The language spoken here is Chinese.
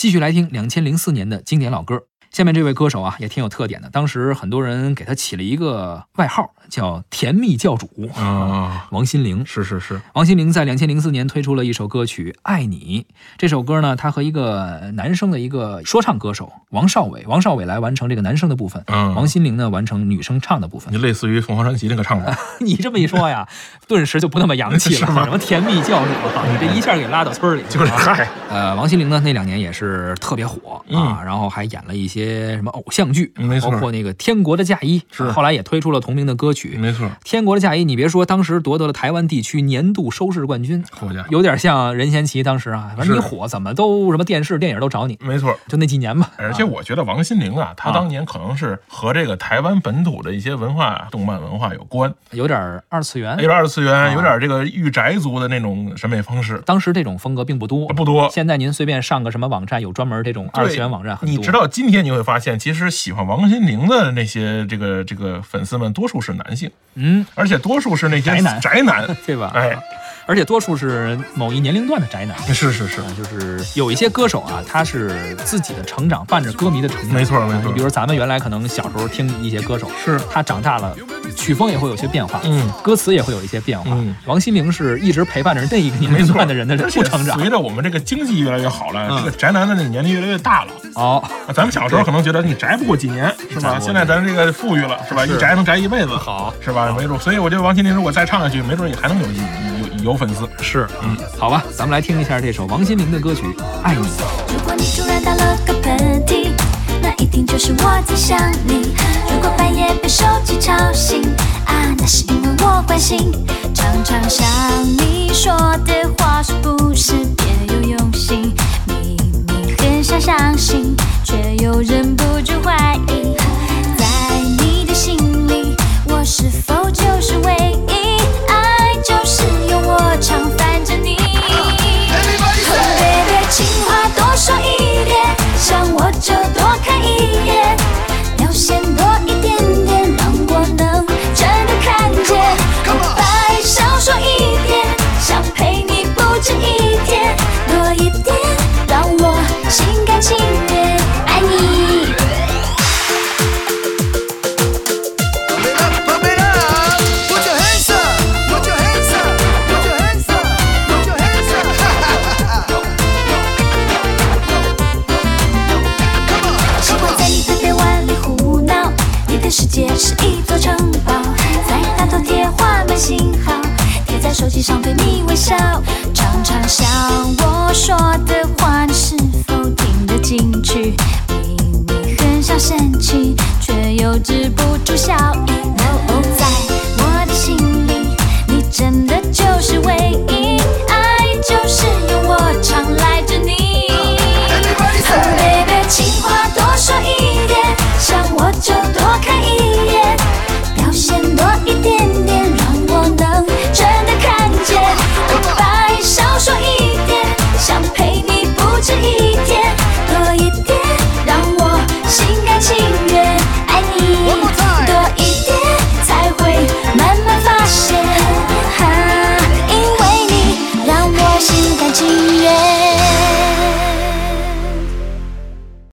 继续来听两千零四年的经典老歌。下面这位歌手啊，也挺有特点的。当时很多人给他起了一个外号，叫“甜蜜教主”。啊，王心凌是是是，王心凌在两千零四年推出了一首歌曲《爱你》。这首歌呢，他和一个男生的一个说唱歌手王少伟，王少伟来完成这个男生的部分，嗯王心凌呢完成女生唱的部分你。类似于凤凰传奇那个唱法，你这么一说呀，顿时就不那么洋气了。什么甜蜜教主啊，你这一下给拉到村里去了。就是嗨，呃，王心凌呢那两年也是特别火啊，然后还演了一些什么偶像剧，嗯没错包括那个《天国的嫁衣》，是后来也推出了同名的歌曲。没错，《天国的嫁衣》，你别说，当时夺得了台湾地区年度收视冠军，好家伙，有点像任贤齐当时啊，反正你火怎么都什么电视电影都找你，没错。就那几年吧。而且我觉得王心凌啊，她啊当年可能是和这个台湾本土的一些文化、动漫文化有关，有点二次元有，点二次啊元，有点这个御宅族的那种审美方式，当时这种风格并不多。不多。现在您随便上个什么网站，有专门这种二次元网站很多。你知道今天你会发现，其实喜欢王心凌的那些这个这个粉丝们，多数是男性，嗯，而且多数是那些宅男。宅男，对吧？哎，而且多数是某一年龄段的宅男。是是是啊，，就是有一些歌手啊，他是自己的成长伴着歌迷的成长。没错没错你比如咱们原来可能小时候听一些歌手，是他长大了，曲风也会有些变化，嗯，歌词也会有一些变化。嗯王心凌是一直陪伴着那一个年龄段的人的不成长。随着我们这个经济越来越好了，嗯这个宅男的那个年龄越来越大了。哦，啊咱们小时候可能觉得你宅不过几年，是吧？现在咱这个富裕了，是吧？是一宅能宅一辈子，好是吧？没准，所以我觉得王心凌如果再唱下去，没准也还能有有有粉丝。是，嗯，好吧，咱们来听一下这首王心凌的歌曲《爱你》。如果你突然打了个喷嚏，那一定就是我在想你。如果半夜被手机吵醒，啊，那是因为我关心。常常想你说的话是不是别有用心？明明很想相信，却又忍不 hands up. Come on, 习惯在你的臂弯里胡闹，你的世界是一座城堡，在大头贴画满信号，贴在手机上对你微笑，常常